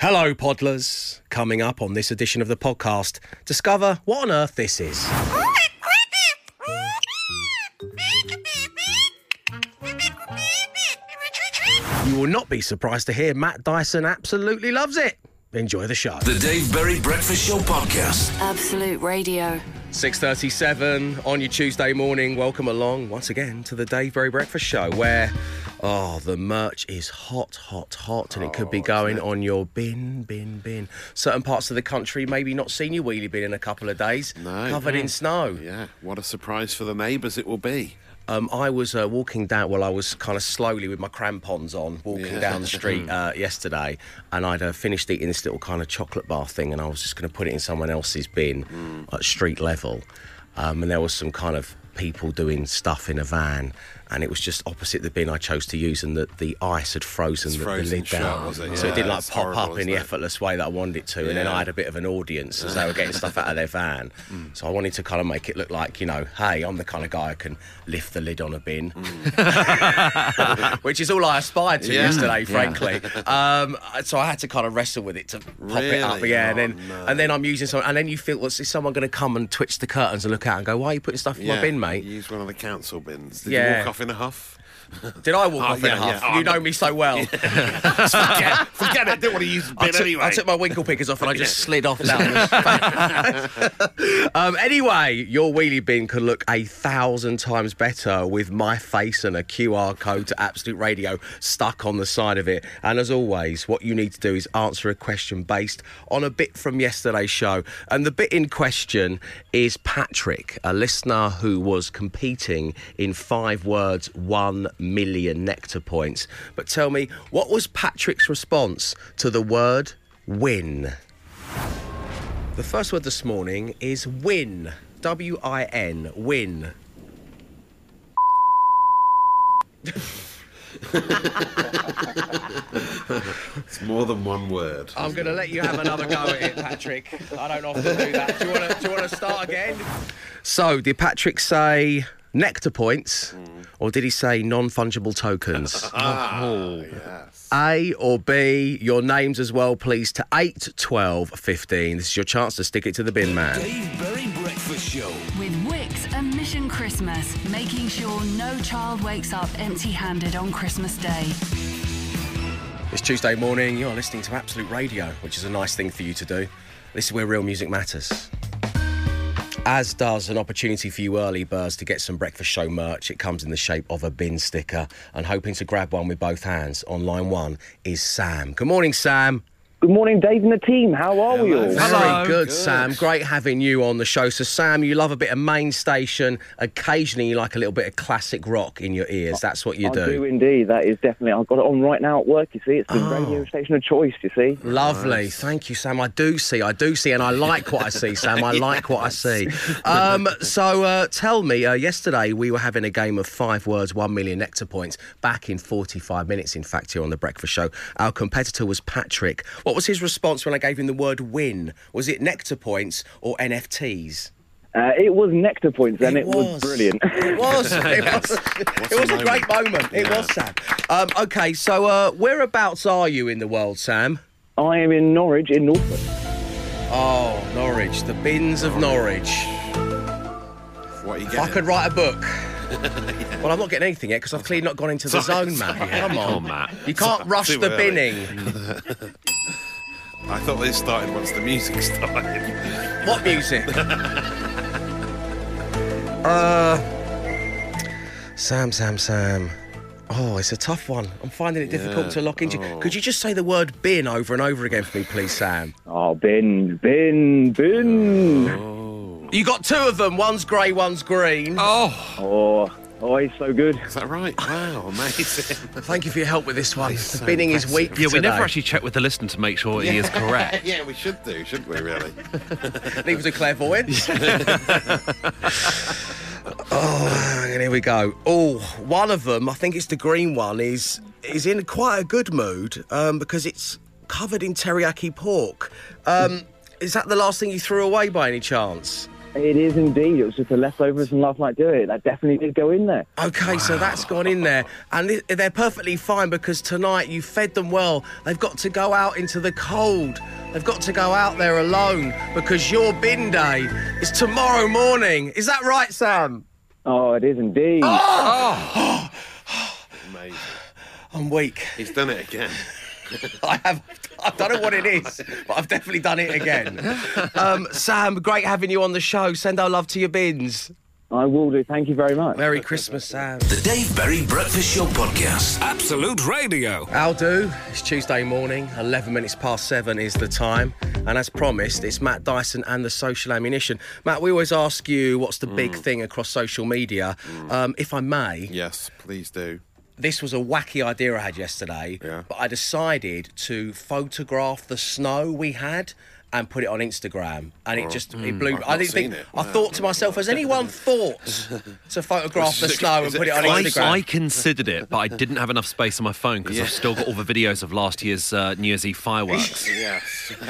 Hello, Podlers. Coming up on this edition of the podcast, discover what on earth this is. You will not be surprised to hear Matt Dyson absolutely loves it. Enjoy the show. The Dave Berry Breakfast Show Podcast. Absolute Radio. 6.37 on your Tuesday morning. Welcome along once again to the Dave Berry Breakfast Show where, oh, the merch is hot, hot, hot and it could be going on your bin, bin, bin. Certain parts of the country maybe not seen your wheelie bin in a couple of days. No. Covered in snow. Yeah, what a surprise for the neighbours it will be. Um, I was uh, walking down, well, I was kind of slowly with my crampons on, walking Yeah. down the street uh, yesterday, and I'd uh, finished eating this little kind of chocolate bar thing, and I was just going to put it in someone else's bin Mm. at street level. Um, and there was some kind of people doing stuff in a van, and it was just opposite the bin I chose to use, and the, the ice had frozen, the, the lid shut, down. it? So it didn't like pop horrible, up in the effortless way that I wanted it to. And then I had a bit of an audience as they were getting stuff out of their van. So I wanted to kind of make it look like, you know, hey, I'm the kind of guy who can lift the lid on a bin, which is all I aspired to Yeah. yesterday, frankly. Um, so I had to kind of wrestle with it to pop it up, Really? yeah. And Oh, then, no. and then I'm using some, and then you feel, well, is someone going to come and twitch the curtains and look out and go, why are you putting stuff in my bin, mate? Use one of the council bins. Did Yeah. In a huff? Did I walk Oh, off in yeah, a huff? yeah. You Oh, know no. me so well. forget, forget it. Didn't want to use the bin I took, anyway. I took my winkle pickers off and I just slid off down. um, anyway, your wheelie bin could look a thousand times better with my face and a QR code to Absolute Radio stuck on the side of it. And as always, what you need to do is answer a question based on a bit from yesterday's show. And the bit in question is Patrick, a listener who was competing in five words, one million nectar points. But tell me, what was Patrick's response to the word win? The first word this morning is win. W I N, win. It's more than one word. I'm going to let you have another go at it, Patrick. I don't often do that. Do you want to, do you want to start again? So, did Patrick say nectar points or did he say non fungible tokens? Ah, yes. A or B, your names as well, please, to 8, 12, 15. This is your chance to stick it to the bin man. Dave Berry Breakfast Show. With Wickes and Mission Christmas, making sure no child wakes up empty handed on Christmas Day. It's Tuesday morning, you're listening to Absolute Radio, which is a nice thing for you to do. This is where real music matters. As does an opportunity for you early birds to get some breakfast show merch. It comes in the shape of a bin sticker, and hoping to grab one with both hands on line one is Sam. Good morning, Sam. Good morning, Dave and the team. How are we all? Very good, Good. Sam. Great having you on the show. So, Sam, you love a bit of main station. Occasionally, you like a little bit of classic rock in your ears. That's what you I do do. indeed. That is definitely. I've got it on right now at work. You see, it's the Oh. radio station of choice. You see. Lovely. Thank you, Sam. I do see, I do see, and I like what I see, Sam. I like what I see. Um, so uh, tell me, uh, yesterday we were having a game of five words, one million nectar points, back in 45 minutes, in fact, here on The Breakfast Show. Our competitor was Patrick. What was his response when I gave him the word win? Was it nectar points or NFTs? Uh, it was nectar points, and it, was. brilliant. It was. It was. it was a, a great moment. It Yeah. was, Sam. Um, okay, so uh, whereabouts are you in the world, Sam? I am in Norwich, in Norfolk. Oh, Norwich, the bins of Norwich. What are you If I could write a book. Well, I'm not getting anything yet because I've clearly not gone into the Sorry, zone, Matt. sorry. Come on, Matt. You can't rush the early. binning. I thought they started once the music started. What music? uh, Sam, Sam, Sam. Oh, it's a tough one. I'm finding it difficult Yeah. to lock into. Oh. Could you just say the word bin over and over again for me, please, Sam? Oh, bin, bin, bin. Oh. You got two of them. One's grey, one's green. Oh, oh, Oh, he's so good. Is that right? Wow, amazing. Thank you for your help with this one. The so binning is impressive. weak. Yeah, we never actually check with the listener to make sure he is correct. yeah, we should do, shouldn't we, really? Leave us a clairvoyant. oh, and here we go. Oh, one of them, I think it's the green one, is is in quite a good mood um, because it's covered in teriyaki pork. Um, is that the last thing you threw away by any chance? It is indeed. It was just the leftovers from last night. Do it. That definitely did go in there. Okay, so that's gone in there, and th- they're perfectly fine because tonight you fed them well. They've got to go out into the cold. They've got to go out there alone because your bin day is tomorrow morning. Is that right, Sam? Oh, it is indeed. Ah! Ah! Amazing. I'm weak. He's done it again. I have. I don't know what it is, but I've definitely done it again. Um, Sam, great having you on the show. Send our love to your bins. I will do. Thank you very much. Merry Christmas, Sam. The Dave Berry Breakfast Show Podcast. Absolute Radio. I'll do. It's Tuesday morning, 11 minutes past seven is the time. And as promised, it's Matt Dyson and the social ammunition. Matt, we always ask you what's the big thing across social media. Um, if I may, Yes, please do. This was a wacky idea I had yesterday, Yeah. but I decided to photograph the snow we had and put it on Instagram, and it just it blew. I've I didn't think. it. I No. thought to myself, has anyone thought to photograph the snow and put it it on? Instagram? I, I considered it, but I didn't have enough space on my phone because Yeah. I've still got all the videos of last year's uh, New Year's Eve fireworks. Yes. Um,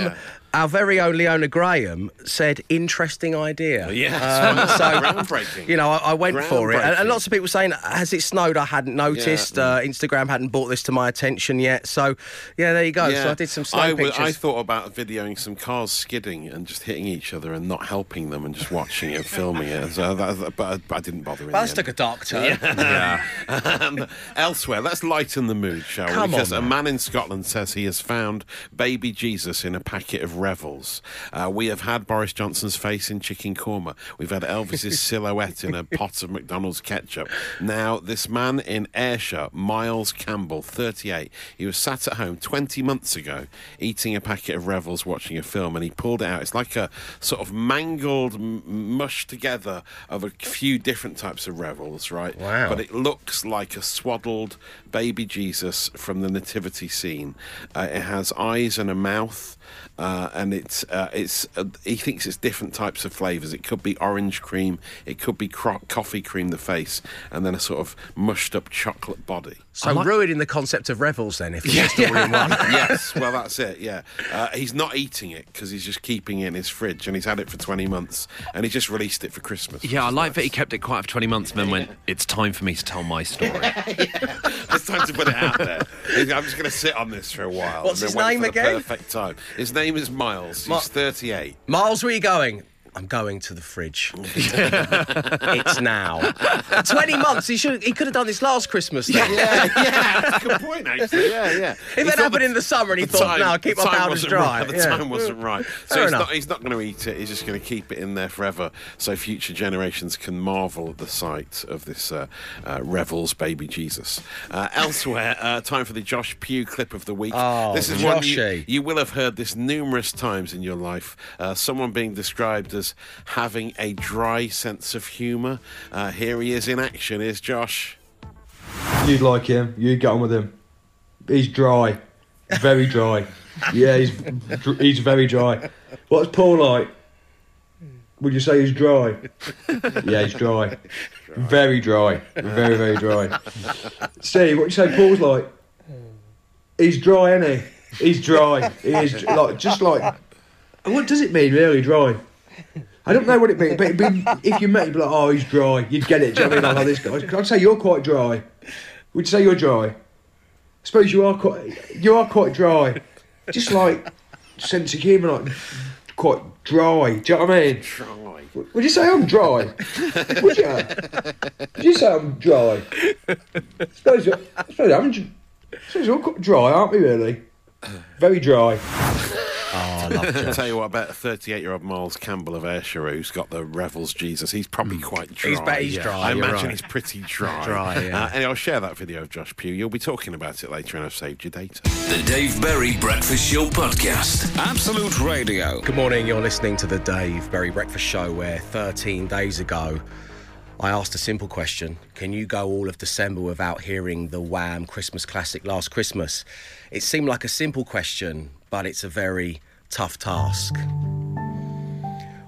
Yeah. Our very own Leona Graham said, "Interesting idea." Yeah. Um, so Groundbreaking. You know, I, I went for it, and, and lots of people saying, "Has it snowed?" I hadn't noticed. Yeah. Uh, Instagram hadn't brought this to my attention yet. So, yeah, there you go. Yeah. So I did some snow I, w- pictures. I thought about videoing some cars skidding and just hitting each other and not helping them and just watching it and filming it. So that, but, I, didn't bother. Well, that's took a dark turn. um, elsewhere, let's lighten the mood, shall Come we? Because on, a man. man in Scotland says he has found baby Jesus in a packet of Revels. Uh, we have had Boris Johnson's face in chicken korma. We've had Elvis's silhouette in a pot of McDonald's ketchup. Now, this man in Ayrshire, Miles Campbell, 38, he was sat at home 20 months ago eating a packet of Revels watching a film and he pulled it out. It's like a sort of mangled, m- mushed together of a few different types of Revels, right? Wow. But it looks like a swaddled baby Jesus from the nativity scene. Uh, it has eyes and a mouth, uh, and it's uh, it's. Uh, he thinks it's different types of flavors. It could be orange cream, it could be cro- coffee cream, the face, and then a sort of mushed up chocolate body. So ruining the concept of revels then, if it's just all in one. yes, well, that's it. Yeah, uh, he's not eating it because he's just keeping it in his fridge, and he's had it for twenty months, and he just released it for Christmas. Yeah, I which is like that he kept it quiet for 20 months and then went, it's time for me to tell my story. It's time to put it out there. I'm just going to sit on this for a while. What's and his wait name for the again? Perfect time. His name is Miles. He's Mi- 38. Miles, where are you going? I'm going to the fridge. it's now. 20 months. He should. He could have done this last Christmas. Then. Yeah, yeah, that's a good point, actually. Yeah, yeah. If it happened in the summer and he thought, "No, I'll keep my powders dry." The Yeah. time wasn't right. So Fair he's enough. not, he's not going to eat it. He's just going to keep it in there forever, so future generations can marvel at the sight of this uh, uh, Revels baby Jesus. Uh, elsewhere, uh, time for the Josh Pugh clip of the week. Oh, this is one you, you will have heard this numerous times in your life. Uh, someone being described as having a dry sense of humour. Uh, here he is in action. Here's Josh. You'd like him. You'd get on with him. He's dry, very dry. Yeah, he's he's very dry. What's Paul like? Would you say he's dry? Yeah, he's dry. Very dry. Very very dry. Steve, what you say Paul's like? He's dry, isn't he? He's dry. He is like just like. What does it mean, really dry? I don't know what it means, but it'd be, if you met, you'd be like, "Oh, he's dry." You'd get it. Do you know what I mean? Like, this guy. I'd say you're quite dry. Would you say you're dry? I suppose you are quite. You are quite dry. Just like sense of humour, like quite dry. Do you know what I mean? Dry. Would you say I'm dry? Would you? Would you say I'm dry? I suppose, I suppose I'm. I suppose you're quite dry, aren't we? Really? Very dry. I love I'll Josh. tell you what, about bet 38 year old Miles Campbell of Ayrshire, who's got the Revels Jesus, he's probably quite dry. He's bet he's dry, I you're imagine right. he's pretty dry. Dry, yeah. Uh, and I'll share that video of Josh Pugh. You'll be talking about it later, and I've saved your data. The Dave Berry Breakfast Show Podcast. Absolute Radio. Good morning. You're listening to the Dave Berry Breakfast Show, where 13 days ago I asked a simple question: Can you go all of December without hearing the Wham Christmas classic "Last Christmas"? It seemed like a simple question, but it's a very tough task.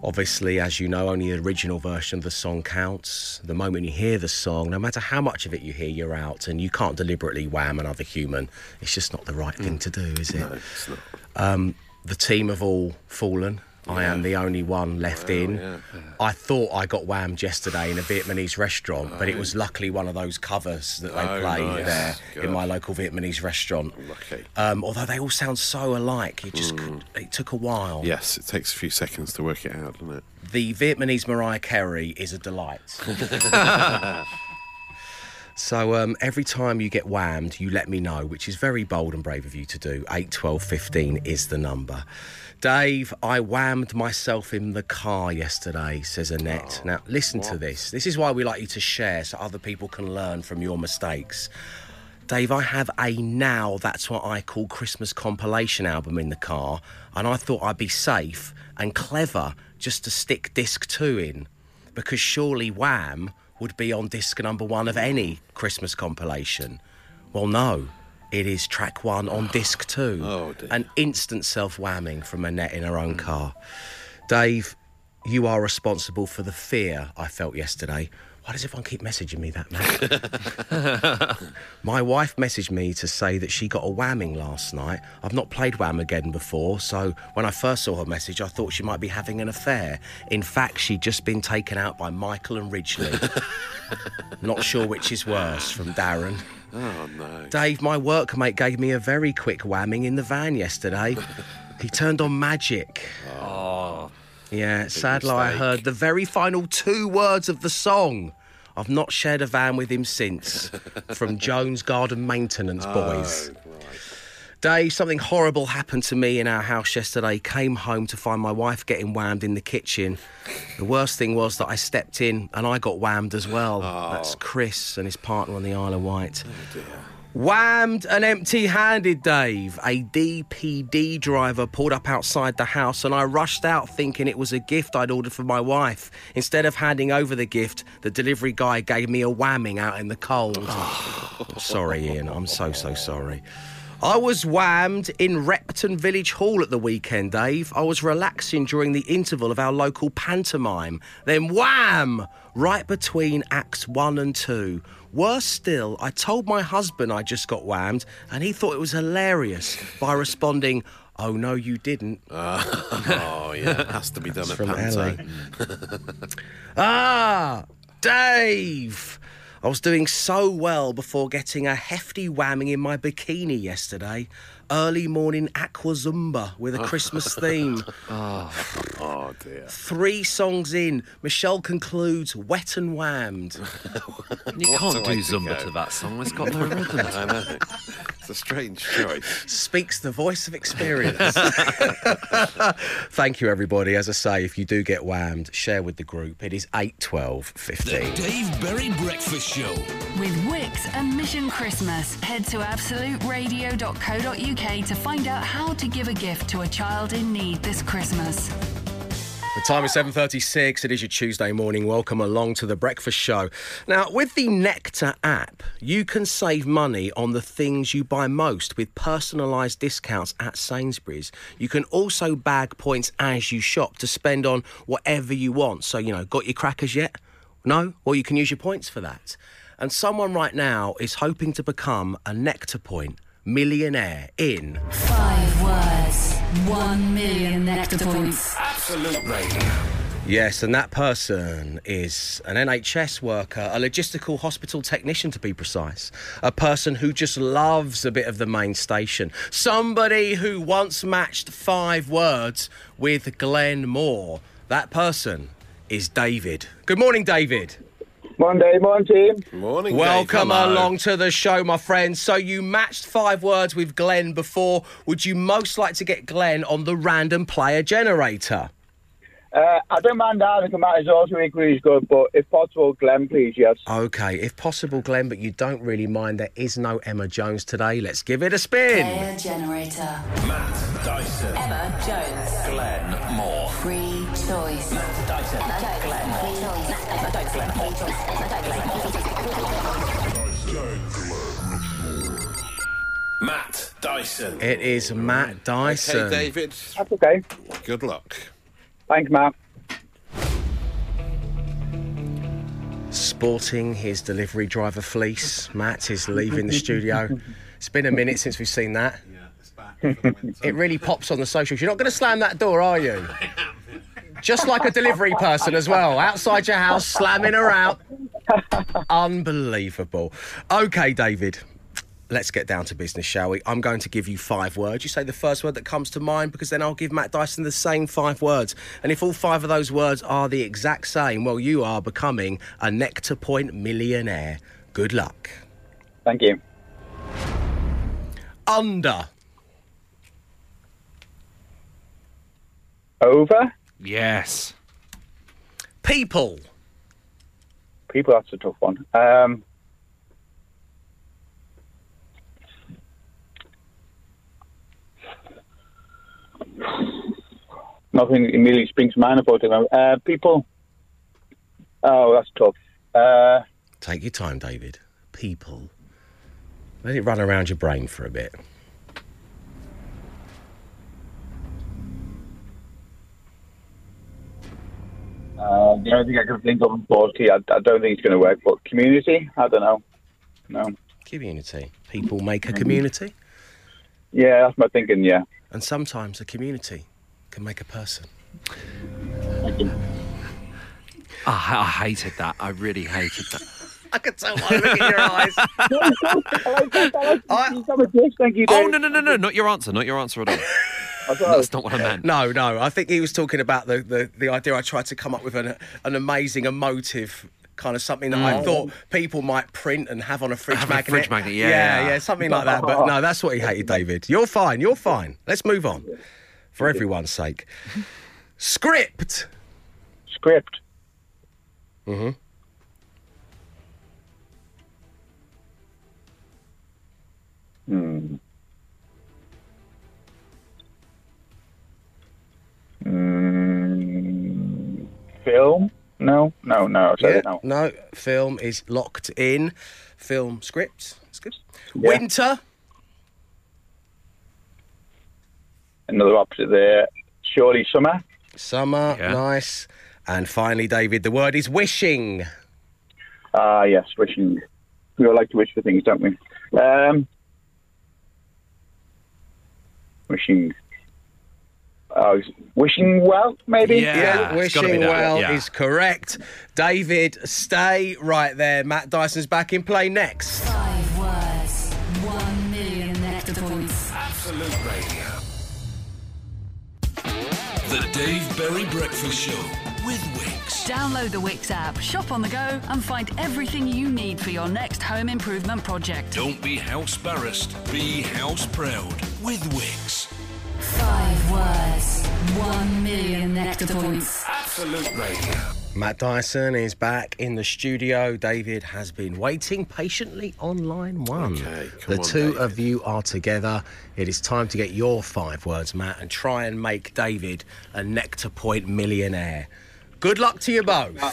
Obviously, as you know, only the original version of the song counts. The moment you hear the song, no matter how much of it you hear, you're out, and you can't deliberately wham another human. It's just not the right thing to do, is it? No, it's not. Um, the team have all fallen. I am the only one left in. I thought I got whammed yesterday in a Vietnamese restaurant, but it was luckily one of those covers that they Oh, play nice. there Good. in my local Vietnamese restaurant. Lucky. Um, although they all sound so alike, it just could, it took a while. Yes, it takes a few seconds to work it out, doesn't it? The Vietnamese Mariah Carey is a delight. so um, every time you get whammed, you let me know, which is very bold and brave of you to do. 8, 12, 15 is the number. Dave, I whammed myself in the car yesterday, says Annette. now, listen to this. This is why we like you to share so other people can learn from your mistakes. Dave, I have a now that's what I call Christmas compilation album in the car, and I thought I'd be safe and clever just to stick disc two in, because surely Wham would be on disc number one of any Christmas compilation. Well, no, it is track one on disc two. Oh, dear. An instant self whamming from Annette in her own car. Dave, you are responsible for the fear I felt yesterday. Why does everyone keep messaging me that, man? My wife messaged me to say that she got a whamming last night. I've not played Wham again before, so when I first saw her message, I thought she might be having an affair. In fact, she'd just been taken out by Michael and Ridgeley. not sure which is worse, from Darren. Oh, no. Dave, my workmate, gave me a very quick whamming in the van yesterday. he turned on magic. Oh, Yeah, sadly, I heard the very final two words of the song. I've not shared a van with him since. From Jones Garden Maintenance oh, Boys. Dave, something horrible happened to me in our house yesterday. Came home to find my wife getting whammed in the kitchen. The worst thing was that I stepped in and I got whammed as well. Oh. That's Chris and his partner on the Isle of Wight. Oh, Whammed an empty handed, Dave. A DPD driver pulled up outside the house and I rushed out thinking it was a gift I'd ordered for my wife. Instead of handing over the gift, the delivery guy gave me a whamming out in the cold. sorry, Ian. I'm so, so sorry. I was whammed in Repton Village Hall at the weekend, Dave. I was relaxing during the interval of our local pantomime. Then wham! Right between acts one and two. Worse still, I told my husband I just got whammed, and he thought it was hilarious by responding, Oh, no, you didn't. Oh, yeah. It has to be done at from Panto. Ah, Dave! I was doing so well before getting a hefty whamming in my bikini yesterday. Early morning aqua zumba with a Christmas theme. Oh. oh, dear. Three songs in, Michelle concludes wet and whammed. you can't do way to Zumba to that song. It's got no rhythm. I know. It's a strange choice. Speaks the voice of experience. Thank you, everybody. As I say, if you do get whammed, share with the group. It is 8, 12, 15. Dave Berry Breakfast Show. With Wickes and Mission Christmas, head to absoluteradio.co.uk to find out how to give a gift to a child in need this Christmas. The time is 7.36. It is your Tuesday morning. Welcome along to the breakfast show. Now, with the Nectar app, you can save money on the things you buy most with personalised discounts at Sainsbury's. You can also bag points as you shop to spend on whatever you want. So, you know, got your crackers yet? No? Well, you can use your points for that. And someone right now is hoping to become a Nectar Point millionaire in Five words, one million nectar points. Absolute Radio. Yes, and that person is an NHS worker, a logistical hospital technician to be precise, a person who just loves a bit of the main station, somebody who once matched five words with Glenn Moore. That person is David. Good morning, David. Monday, morning. Morning, Welcome Hello. along to the show, my friend. So you matched five words with Glenn before. Would you most like to get Glenn on the random player generator? Uh, I don't mind that. The matter is also equally as good, but if possible, Glenn, please, yes. Okay, if possible, Glenn, but you don't really mind. There is no Emma Jones today. Let's give it a spin. Player generator. Matt Dyson. Emma Jones. Glenn Moore. Free choice. Matt Dyson. It is Matt Dyson. Okay, David. That's okay. Good luck. Thanks, Matt. Sporting his delivery driver fleece. Matt is leaving the studio. It's been a minute since we've seen that. It really pops on the socials. You're not going to slam that door, are you? Just like a delivery person as well, outside your house, slamming her out. Unbelievable. Okay, David. Let's get down to business, shall we? I'm going to give you five words. You say the first word that comes to mind because then I'll give Matt Dyson the same five words. And if all five of those words are the exact same, well, you are becoming a Nectar Point millionaire. Good luck. Thank you. Under. Over. Yes. People. People, that's a tough one. Um, nothing immediately springs to mind about it. Uh, people. Oh, that's tough. Uh, Take your time, David. People. Let it run around your brain for a bit. uh, the only thing I can think of, unfortunately, I, I don't think it's going to work. But community, I don't know. No. Community. People make a community, Yeah, that's my thinking. Yeah. And sometimes a community can make a person. Thank you. Ah, I hated that. I really hated that. I can tell by looking in your eyes. Thank you. Oh no no no no! Not your answer. Not your answer at all. That's all That's right. not what I meant. No, no. I think he was talking about the, the, the idea I tried to come up with an, an amazing emotive kind of something that I thought people might print and have on a fridge Have a magnet. fridge magnet, yeah, yeah, yeah. yeah, something like that. But no, that's what he hated, David. You're fine. You're fine. Let's move on, for everyone's sake. Script. Script. Mm-hmm. Hmm. Mm, film? No, no, no. I Yeah, no. no, film is locked in. Film script. That's good. Yeah. Winter. Another opposite there. Surely summer. Summer. Yeah. Nice. And finally, David, the word is wishing. Ah, yes, wishing. We all like to wish for things, don't we? Um, wishing. Oh, wishing well, maybe. Yeah. it's gotta be wishing well Yeah. is correct. David, stay right there. Matt Dyson's back in play next. Five words, one million nectar points. Absolute Radio. The Dave Berry Breakfast Show with Wickes. Download the Wickes app, shop on the go, and find everything you need for your next home improvement project. Don't be house embarrassed, be house proud with Wickes. Five words, one million nectar points. Absolute Radio. Matt Dyson is back in the studio. David has been waiting patiently on line one. Okay, come the on, two David. of you are together. It is time to get your five words, Matt, and try and make David a nectar point millionaire. Good luck to you both. Uh,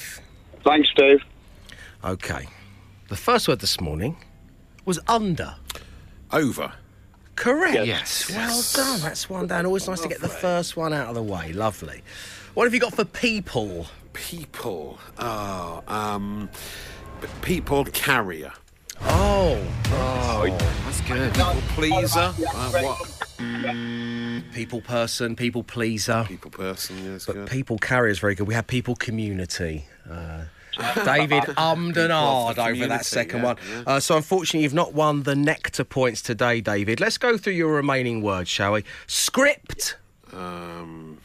thanks, Dave. Okay. The first word this morning was under. Over. Correct. Yes. Well done. That's one down. Always nice to get the first one out of the way. Lovely. What have you got for people? People. Oh, um, people carrier. Oh, Oh, That's good. People pleaser. Uh, what? people person, people pleaser. People person. Yeah, that's But good. people carrier is very good. We have people community. Uh, David ummed and ahed over that second yeah, one. yeah. Uh, so unfortunately, you've not won the nectar points today, David. Let's go through your remaining words, shall we? Script. Um,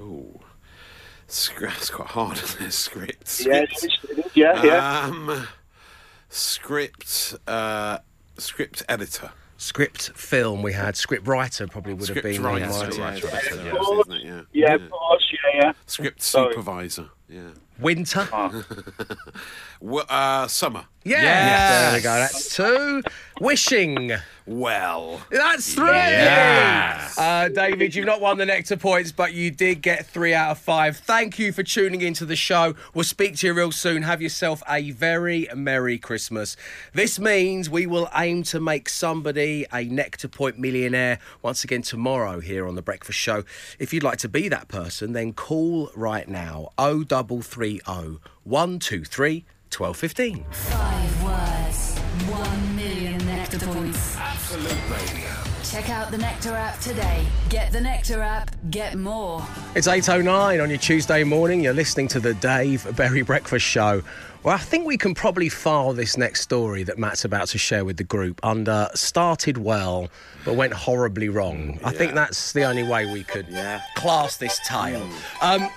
ooh. Sc- That's quite hard, isn't it? Script. Yeah, Script. yeah, yeah. Um, script. Uh, script editor. Script film we had. Script writer probably would Script have been writer. my- Script writer. Yeah. yeah. Yeah. yeah, yeah, yeah. Script supervisor. Yeah. Winter. W- uh, summer. Yeah. There we go. That's two. Wishing. Well. That's three. Yes. Uh, David, you've not won the nectar points, but you did get three out of five. Thank you for tuning into the show. We'll speak to you real soon. Have yourself a very Merry Christmas. This means we will aim to make somebody a nectar point millionaire once again tomorrow here on The Breakfast Show. If you'd like to be that person, then call right now 0330 123 1215. Five words, one million nectar points. Absolute Radio. Check out the Nectar app today. Get the Nectar app, get more. It's 8.09 on your Tuesday morning. You're listening to the Dave Berry Breakfast Show. Well, I think we can probably file this next story that Matt's about to share with the group under started well, but went horribly wrong. I think that's the only way we could class this tale. Um,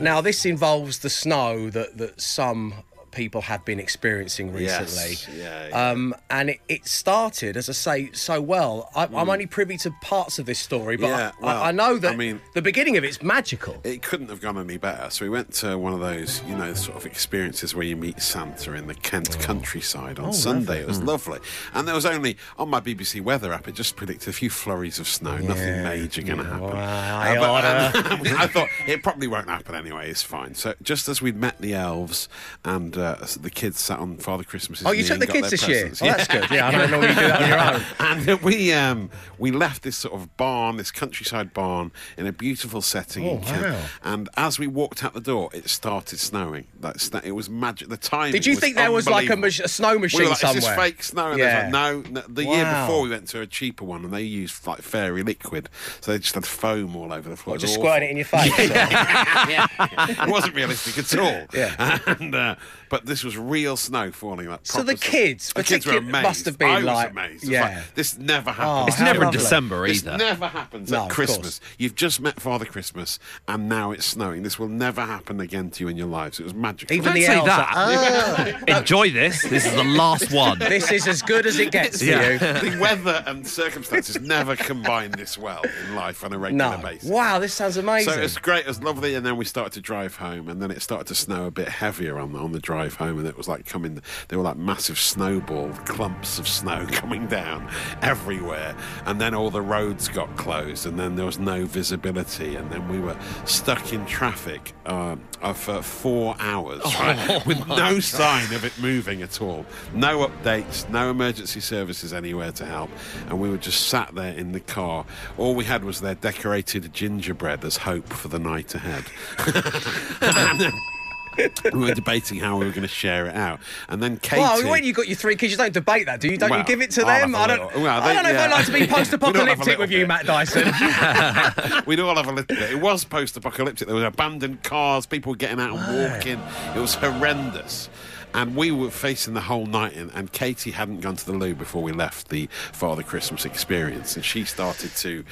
now, this involves the snow that, that some people have been experiencing recently. Yes, yeah, yeah. Um, and it, it started, as I say, so well. I, I'm only privy to parts of this story, but Hmm. Yeah, I, well, I, I know that I mean- the beginning of it's magical. It couldn't have gone any better. So we went to one of those, you know, sort of experiences where you meet Santa in the Kent Oh. countryside on Sunday. It was lovely. And there was only, on my BBC weather app, it just predicted a few flurries of snow, nothing major going to happen. I Uh, but- oughta- I thought it probably won't happen anyway, it's fine. So just as we'd met the elves and uh, the kids sat on Father Christmas's Oh, you took the kids this year? presents. Oh, that's good. Yeah, I don't normally do that on your own. And we um, we left this sort of barn, this countryside barn, in a beautiful setting in Oh, wow. And as we walked out the door, it started snowing. That's that. it was magic. The time. Did you think there was like a, mach- a snow machine we were like, somewhere? Is this fake snow? And Yeah. yeah. like, no, no. The year before we went to a cheaper one, and they used like fairy liquid, so they just had foam all over the floor. It was just squirting it in your face. it wasn't realistic at all. Yeah. And, uh, but this was real snow falling. Like So the snow. kids, the kids were particular- amazed. must have been I was like- amazed. It was yeah. like, this never Oh, happens. It's how never in lovely. December This either. never happens No, at of Christmas. You've just met Father Christmas, and now it's snowing. This will never happen again to you in your lives. It was magical. Even Don't the say elves that. "Ah, Enjoy this. This is the last one. this is as good as it gets for Yeah. you. the weather and circumstances never combine this well in life on a regular No. basis. Wow, this sounds amazing. So it was great, it was lovely, and then we started to drive home, and then it started to snow a bit heavier on the, on the drive home, and it was like coming, there were like massive snowball clumps of snow coming down everywhere, and then all the roads got closed, and then there was no visibility, and then we were stuck in traffic uh, uh, for four hours right, with no sign of it moving at all, no updates, no emergency services anywhere to help, and we were just sat there in the car. All we had was their decorated gingerbread as hope for the night ahead. We were debating how we were going to share it out, and then Katie. well, when you got your three kids, you don't debate that, do you? Don't you give it to them? I don't. little- well, I don't know if I yeah. like to be We don't have a post-apocalyptic with you, bit. Matt Dyson. We'd all have a little bit. It was post-apocalyptic. There was abandoned cars, people getting out and walking. It was horrendous. And we were facing the whole night, and, and Katie hadn't gone to the loo before we left the Father Christmas experience, and she started to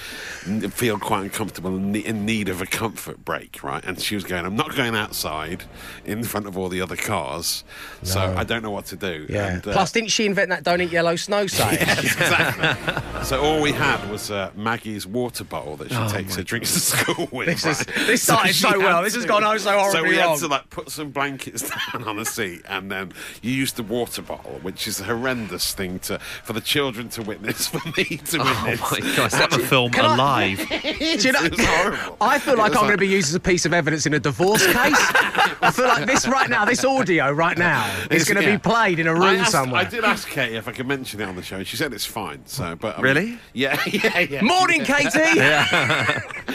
n- feel quite uncomfortable and ne- in need of a comfort break, right? And she was going, "I'm not going outside in front of all the other cars, so I don't know what to do." Yeah. And, uh, Plus, didn't she invent that "Don't eat yellow snow" sign? Yes, exactly. so all we had was uh, Maggie's water bottle that she takes her drinks to school with. Oh This is- this started she so well. This has gone oh so So we wrong. had to like put some blankets down on the seat, and then you use the water bottle, which is a horrendous thing to for the children to witness, for me to witness. Oh my god, is that the film Can I- Alive? Do you know, It horrible. I feel like I'm going to be used as a piece of evidence in a divorce case. I feel like this right now, this audio right now, is going to yeah. be played in a room asked- somewhere. I did ask Katie if I could mention it on the show. and She said it's fine. So, but I mean- Really? yeah, yeah, yeah. Morning, Katie.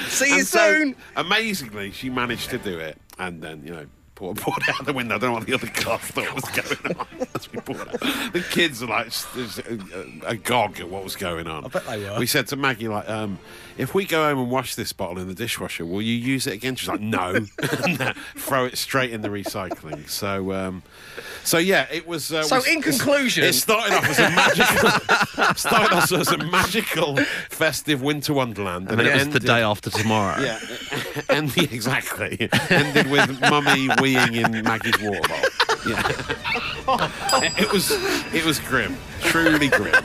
See you And so, soon. amazingly, she managed to do it, and then you know. Poured, poured out the window. I don't know what the other car thought was going on as we poured out. The kids are like s- s- a- agog at what was going on. I bet they were. We said to Maggie, like, um, if we go home and wash this bottle in the dishwasher, will you use it again? She's like, no. And, uh, Throw it straight in the recycling. So, um, so yeah, it was. Uh, So was- in conclusion- it started off as a magical, started off as a magical festive winter wonderland, And then it was the day after tomorrow. yeah, and exactly ended with mummy weeing in Maggie's water bottle. Yeah, it was it was grim, truly grim.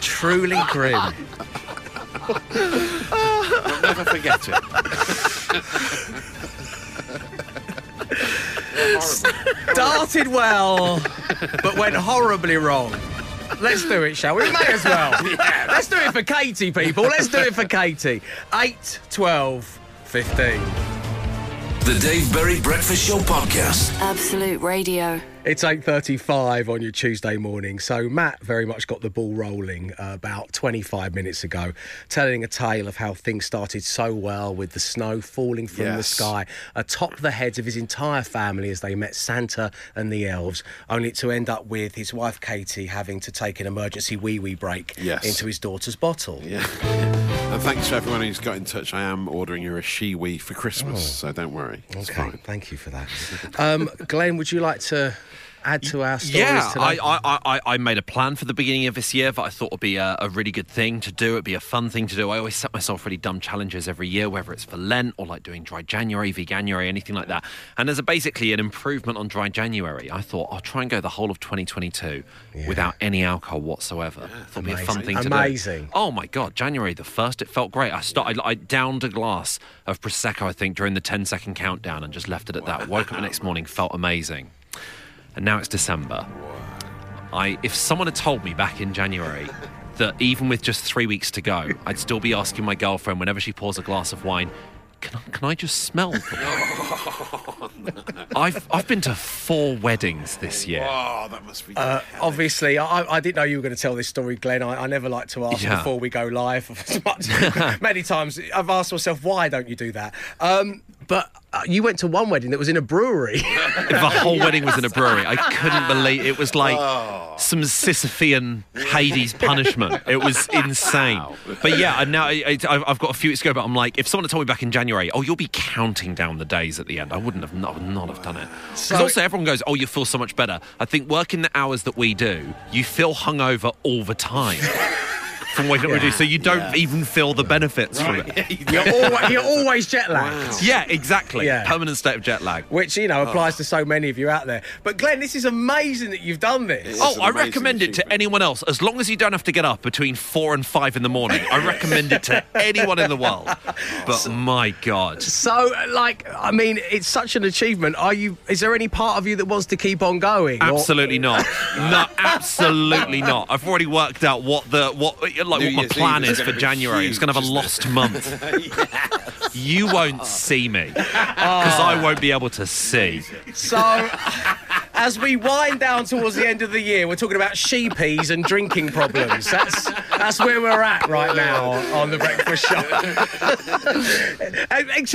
Truly grim. I'll never forget it. Horrible. Started well, but went horribly wrong. Let's do it, shall we? We May as well. Let's do it for Katie, people. Let's do it for Katie. 8, 12, 15. The Dave Berry Breakfast Show podcast. Absolute Radio. It's 8.35 on your Tuesday morning. So Matt very much got the ball rolling uh, about 25 minutes ago, telling a tale of how things started so well with the snow falling from the sky atop the heads of his entire family as they met Santa and the elves, only to end up with his wife Katie having to take an emergency wee-wee break Yes. into his daughter's bottle. Yeah. and thanks to everyone who's got in touch. I am ordering you a Shewee for Christmas, so don't worry. It's Okay, fine. thank you for that. Um, Glenn, would you like to add to our stories Yeah, today? I, I, I, I made a plan for the beginning of this year that I thought would be a, a really good thing to do. It'd be a fun thing to do. I always set myself really dumb challenges every year, whether it's for Lent or like doing dry January, veganuary, anything like that. And as a basically an improvement on dry January, I thought I'll try and go the whole of 2022 without any alcohol whatsoever. Thought it'd be a fun thing to do. Amazing. Oh my god, January the first, it felt great. I started, I downed a glass of prosecco, I think, during the 10 second countdown, and just left it at that. Woke up the next morning, felt amazing, and now it's December. I, if someone had told me back in January that even with just three weeks to go, I'd still be asking my girlfriend whenever she pours a glass of wine, can I, can I just smell? them?" I've I've been to four weddings this year. Oh, that must be. Uh, obviously, I, I didn't know you were going to tell this story, Glenn. I, I never like to ask Yeah. before we go live. Much- Many times I've asked myself, why don't you do that? Um, but uh, you went to one wedding that was in a brewery. the whole wedding was in a brewery. I couldn't believe it was like some Sisyphean Hades punishment. It was insane. But yeah, and now I, I, I've- I've got a few weeks to go. But I'm like, if someone had told me back in January, oh, you'll be counting down the days at the end, I wouldn't have not, not have done it. Because So- also everyone goes, oh, you feel so much better. I think working the hours that we do, you feel hungover all the time. From waking up we do, so you don't even feel the benefits from it. you're, always, you're always jet lagged. Yeah, exactly. Yeah. Permanent state of jet lag. Which you know applies oh. to so many of you out there. But Glenn, this is amazing that you've done this. Oh, I recommend it to anyone else. As long as you don't have to get up between four and five in the morning, I recommend it to anyone in the world. But my God. So, like, I mean, it's such an achievement. Are you? Is there any part of you that wants to keep on going? Or- Absolutely not. No, absolutely not. I've already worked out what the what like New what my Year's plan Eve is is for be January. It's going to have a huge, lost month. You won't see me because I won't be able to see. So, as we wind down towards the end of the year, we're talking about Shewees and drinking problems. That's that's where we're at right now on the Breakfast Show.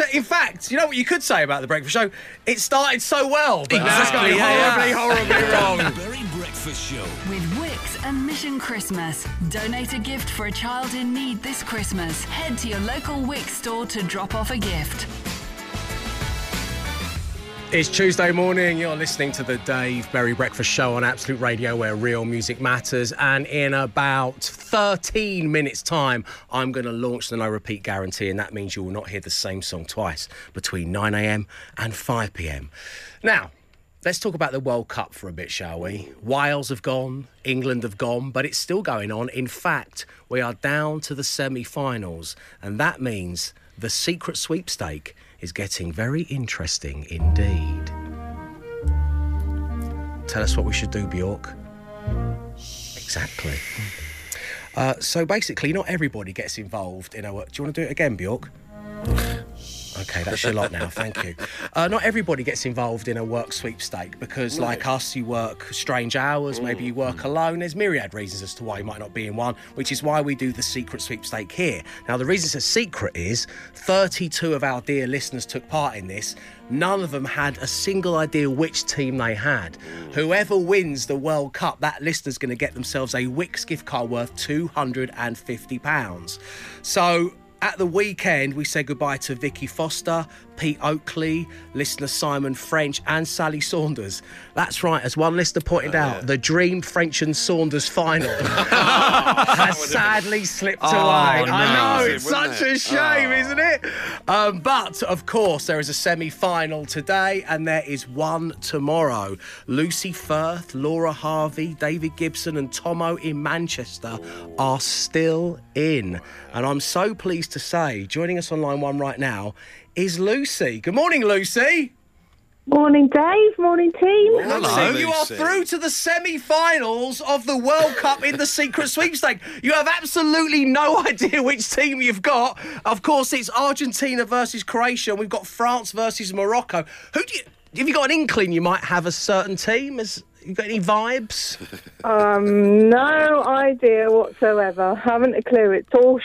In fact, you know what you could say about the Breakfast Show? It started so well, but now it's Exactly, going horribly, yeah. horribly wrong. Christmas. Donate a gift for a child in need this Christmas. Head to your local Wickes store to drop off a gift. It's Tuesday morning. You're listening to the Dave Berry Breakfast Show on Absolute Radio, where real music matters. And in about 13 minutes' time, I'm going to launch the no repeat guarantee, and that means you will not hear the same song twice between 9 a.m. and 5 p.m. Now, let's talk about the World Cup for a bit, shall we? Wales have gone, England have gone, but it's still going on. In fact, we are down to the semi finals, and that means the secret sweepstake is getting very interesting indeed. Tell us what we should do, Bjork. Exactly. Uh, so basically, not everybody gets involved in work. Do you want to do it again, Bjork? Okay, that's your lot now. Thank you. Uh, not everybody gets involved in a work sweepstake because, like us, you work strange hours. Maybe you work mm. Mm. alone. There's myriad reasons as to why you might not be in one, which is why we do the secret sweepstake here. Now, the reason it's a secret is 32 of our dear listeners took part in this. None of them had a single idea which team they had. Mm. Whoever wins the World Cup, that listener's going to get themselves a Wickes gift card worth £250. So at the weekend, we said goodbye to Vicky Foster, Pete Oakley, listener Simon French, and Sally Saunders. That's right, as one listener pointed out, the dream French and Saunders final has sadly slipped away. I know, it's such a it? shame, isn't it? Um, but of course, there is a semi final today, and there is one tomorrow. Lucy Firth, Laura Harvey, David Gibson, and Tomo in Manchester are still in. And I'm so pleased to say, joining us on line one right now is Lucy. Good morning, Lucy. Morning, Dave. Morning, team. Lucy, you are Lucy. through to the semi-finals of the World Cup in the secret sweepstake. You have absolutely no idea which team you've got. Of course, it's Argentina versus Croatia. and We've got France versus Morocco. Who do you? have you got an inkling you might have a certain team? Has you got any vibes? Um, no idea whatsoever. Haven't a clue. It's all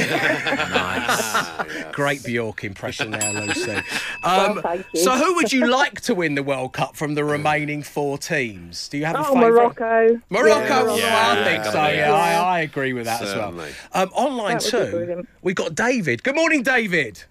shh. Great Bjork impression there, Lucy. Well, Um, thank you. so, who would you like to win the World Cup from the remaining four teams? Do you have a Oh, favourite? Morocco. Morocco, Yeah, well, I think so. Yeah, yeah. I, I agree with that Certainly. as well. Um, online That too, we've got David. Good morning, David.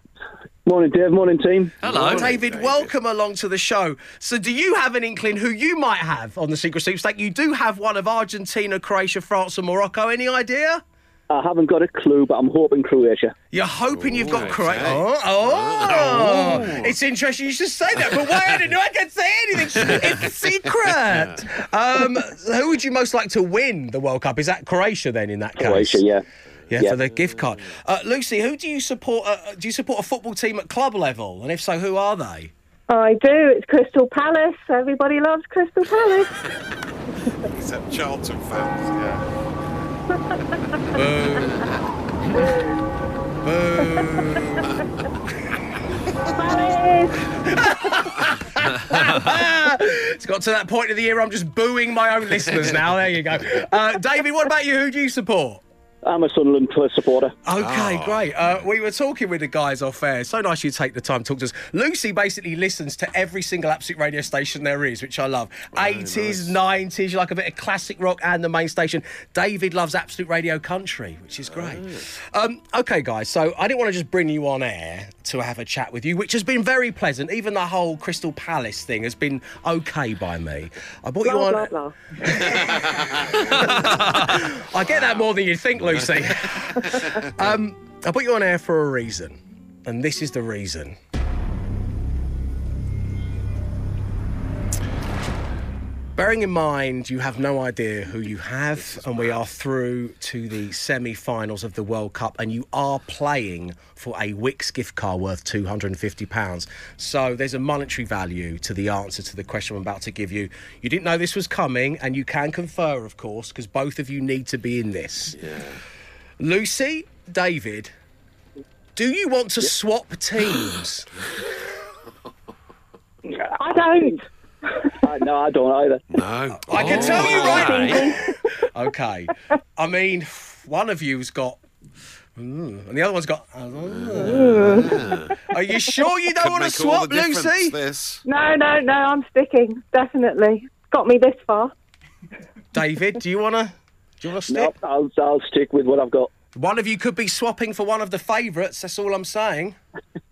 Morning, Dave. Morning, team. Hello. David, welcome along to the show. So, do you have an inkling who you might have on the secret sweepstake? You do have one of Argentina, Croatia, France, and Morocco. Any idea? I haven't got a clue, but I'm hoping Croatia. You're hoping you've got Croatia. okay. Oh, oh. it's interesting you should say that, but why I didn't know I could say anything? It's a secret. Um, who would you most like to win the World Cup? Is that Croatia then? In that case, Croatia, yeah. Yeah, Yeah. for the gift card. Uh, Lucy, who do you support? Uh, do you support a football team at club level? And if so, who are they? I do. It's Crystal Palace. Everybody loves Crystal Palace. Except Charlton fans, yeah. It's got to that point of the year I'm just booing my own listeners now. There you go. Uh, David, what about you? Who do you support? I'm a Sunderland supporter. Okay, great. Uh, we were talking with the guys off air. So nice you take the time to talk to us. Lucy basically listens to every single Absolute radio station there is, which I love. 80s, 90s, you like a bit of classic rock and the main station. David loves Absolute Radio Country, which is great. Um, okay, guys, so I didn't want to just bring you on air to have a chat with you, which has been very pleasant. Even the whole Crystal Palace thing has been okay by me. I brought you Blah, on. blah, blah. I get that more than you'd think, Lucy. um, I put you on air for a reason, and this is the reason. Bearing in mind you have no idea who you have, and we are through to the semi finals of the World Cup, and you are playing for a Wickes gift card worth £250. So there's a monetary value to the answer to the question I'm about to give you. You didn't know this was coming, and you can confer, of course, because both of you need to be in this. Yeah. Lucy, David, do you want to swap teams? I don't. Uh, no, I don't either. No. I can tell you right. Okay. Okay. I mean, one of you's got. Mm, and the other one's got. Are you sure you don't Could want to make all swap, the difference, Lucy? Uh, This. No, no, no. I'm sticking. Definitely. Got me this far. David, do you want to? Do you want to stick? Nope, I'll, I'll stick with what I've got. One of you could be swapping for one of the favourites. That's all I'm saying.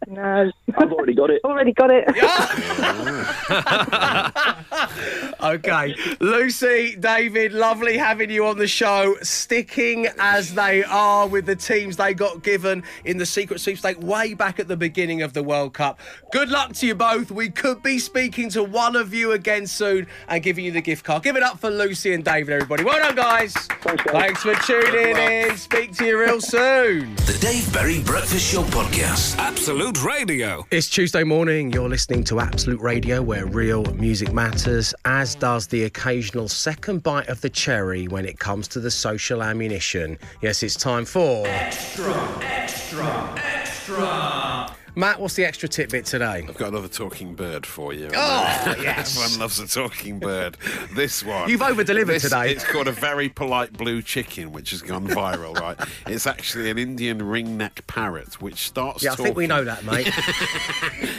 No. I've already got it. Already got it. Okay, Lucy, David, lovely having you on the show. Sticking as they are with the teams they got given in the secret sweepstake way back at the beginning of the World Cup. Good luck to you both. We could be speaking to one of you again soon and giving you the gift card. Give it up for Lucy and David, everybody. Well done, guys. Thanks, guys. Thanks for tuning in. Speak to you real soon. The Dave Berry Breakfast Show Podcast. Absolute Radio. It's Tuesday morning. You're listening to Absolute Radio, where real music matters, as does the occasional second bite of the cherry when it comes to the social ammunition. Yes, it's time for. Extra, extra, extra. Matt, what's the extra tidbit today? I've got another talking bird for you. Oh, yes. Everyone loves a talking bird. This one. You've over-delivered This- today. It's called a very polite blue chicken, which has gone viral, right? It's actually an Indian ringneck parrot, which starts talking. Yeah, I talking. think we know that, mate.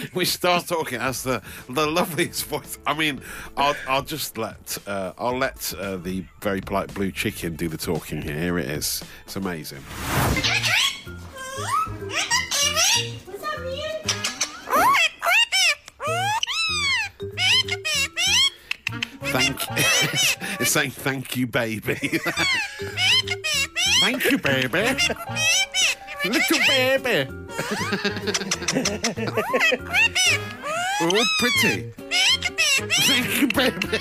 which starts talking as the the loveliest voice. I mean, I'll I'll just let uh, I'll let uh, the very polite blue chicken do the talking here. Here it is. It's amazing. Thank it's saying thank you, baby. thank you, baby. Little baby. oh, pretty. Thank you, baby.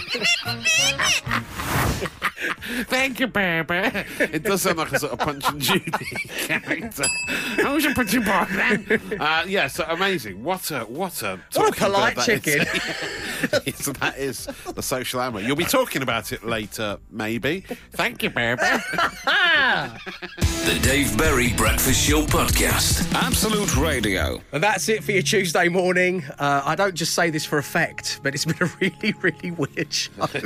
Thank you, baby. It does sound like a sort of Punch and Judy character. I was a pretty boy then. Uh, yeah, so amazing. What a what a What a talking bird polite chicken. so that is the social ammo. You'll be talking about it later, maybe. Thank you, baby. The Dave Berry Breakfast Show Podcast. Absolute Radio. And that's it for your Tuesday morning. Uh, I don't just say this for effect, but it's been a really, really weird show. it's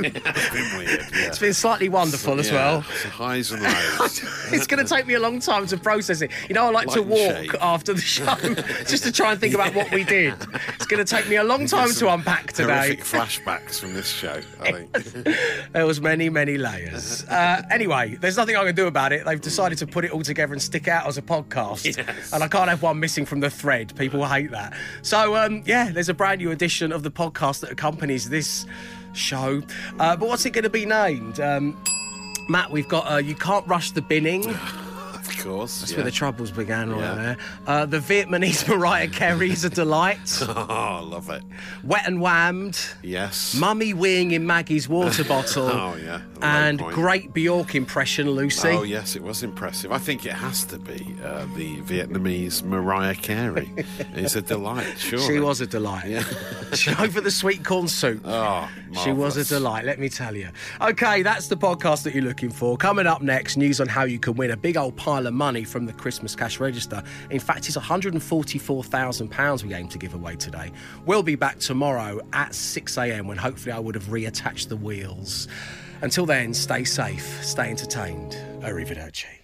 been weird. Yeah. It's been slightly wonderful as Yeah, well. so highs and lows. it's going to take me a long time to process it. You know, I like, to Light and walk after the show just to try and think about what we did. It's going to take me a long time to unpack today. Horrific flashbacks from this show, I think. There was many, many layers. Uh, anyway, there's nothing I can do about it. They've decided to put it all together and stick out as a podcast, and I can't have one missing from the thread. People hate that. So um, yeah, there's a brand new edition of the podcast that accompanies this show. Uh, but what's it going to be named? Um, Matt, we've got uh, you can't rush the binning. Course. That's yeah. where the troubles began, right Yeah. there. Uh, the Vietnamese Mariah Carey's a delight. Oh, love it. Wet and whammed. Yes. Mummy weeing in Maggie's water bottle. Oh, yeah. And point. great Bjork impression, Lucy. Oh yes, it was impressive. I think it has to be uh, the Vietnamese Mariah Carey. it's a delight, sure. She was a delight. Yeah. over the sweet corn soup. Oh, She was a delight, let me tell you. Okay, that's the podcast that you're looking for. Coming up next, news on how you can win a big old pile of money from the Christmas cash register. In fact, it's £144,000 we aim to give away today. We'll be back tomorrow at 6am when hopefully I would have reattached the wheels. Until then, stay safe, stay entertained. Arrivederci.